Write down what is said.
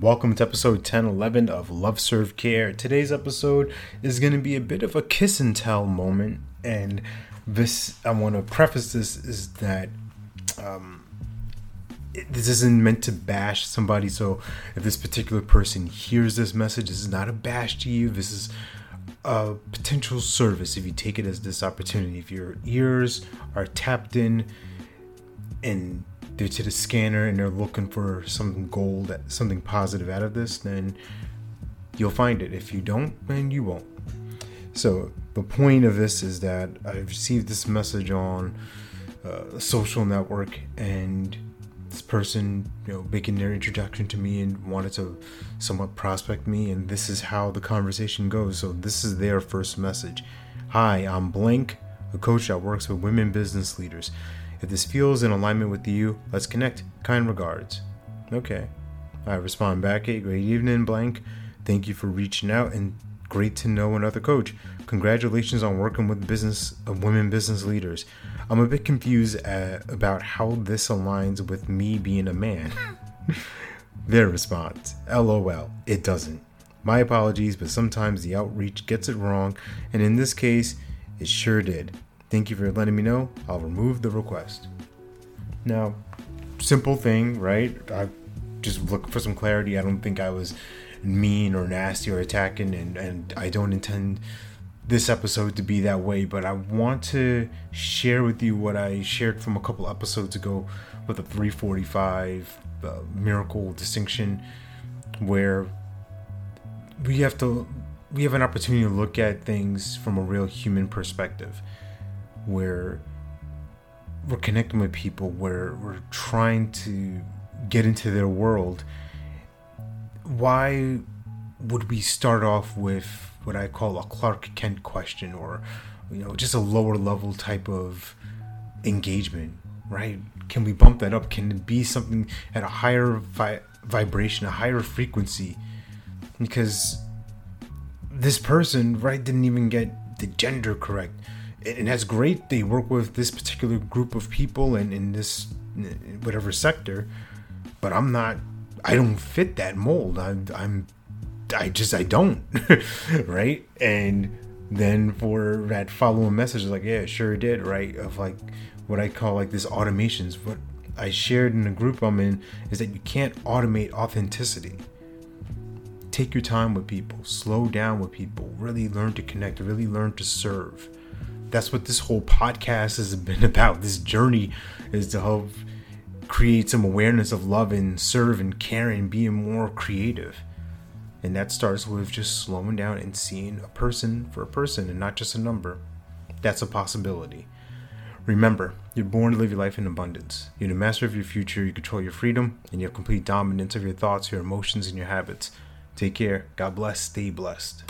Welcome to episode 1011 of Love Serve Care. Today's episode is going to be a bit of a kiss and tell moment. And this, I want to preface this is that um, this isn't meant to bash somebody. So if this particular person hears this message, this is not a bash to you. This is a potential service if you take it as this opportunity. If your ears are tapped in and to the scanner and they're looking for something gold, something positive out of this, then you'll find it. If you don't, then you won't. So the point of this is that I received this message on uh, a social network, and this person, you know, making their introduction to me and wanted to somewhat prospect me, and this is how the conversation goes. So this is their first message. Hi, I'm Blank, a coach that works with women business leaders. If this feels in alignment with you, let's connect. Kind regards. Okay. I respond back, hey, great evening, blank. Thank you for reaching out and great to know another coach. Congratulations on working with business uh, women business leaders. I'm a bit confused at, uh, about how this aligns with me being a man. Their response, LOL, it doesn't. My apologies, but sometimes the outreach gets it wrong, and in this case, it sure did. Thank you for letting me know. I'll remove the request. Now, simple thing, right? I just look for some clarity. I don't think I was mean or nasty or attacking, and, and I don't intend this episode to be that way, but I want to share with you what I shared from a couple episodes ago with a 345 uh, miracle distinction, where we have to we have an opportunity to look at things from a real human perspective where we're connecting with people, where we're trying to get into their world, why would we start off with what I call a Clark Kent question or, you know, just a lower level type of engagement, right? Can we bump that up? Can it be something at a higher vi- vibration, a higher frequency? Because this person, right, didn't even get the gender correct and that's great. They work with this particular group of people and in this whatever sector but i'm not i don't fit that mold. I'm i'm i just i don't right? And then for that following message like yeah sure did right? Of like what i call like this automations. What i shared in the group i'm in is that you can't automate authenticity. Take your time with people. Slow down with people. Really learn to connect. Really learn to serve that's what this whole podcast has been about. This journey is to help create some awareness of love and serve and care and being more creative. And that starts with just slowing down and seeing a person for a person and not just a number. That's a possibility. Remember, you're born to live your life in abundance. You're the master of your future, you control your freedom, and you have complete dominance of your thoughts, your emotions, and your habits. Take care. God bless. Stay blessed.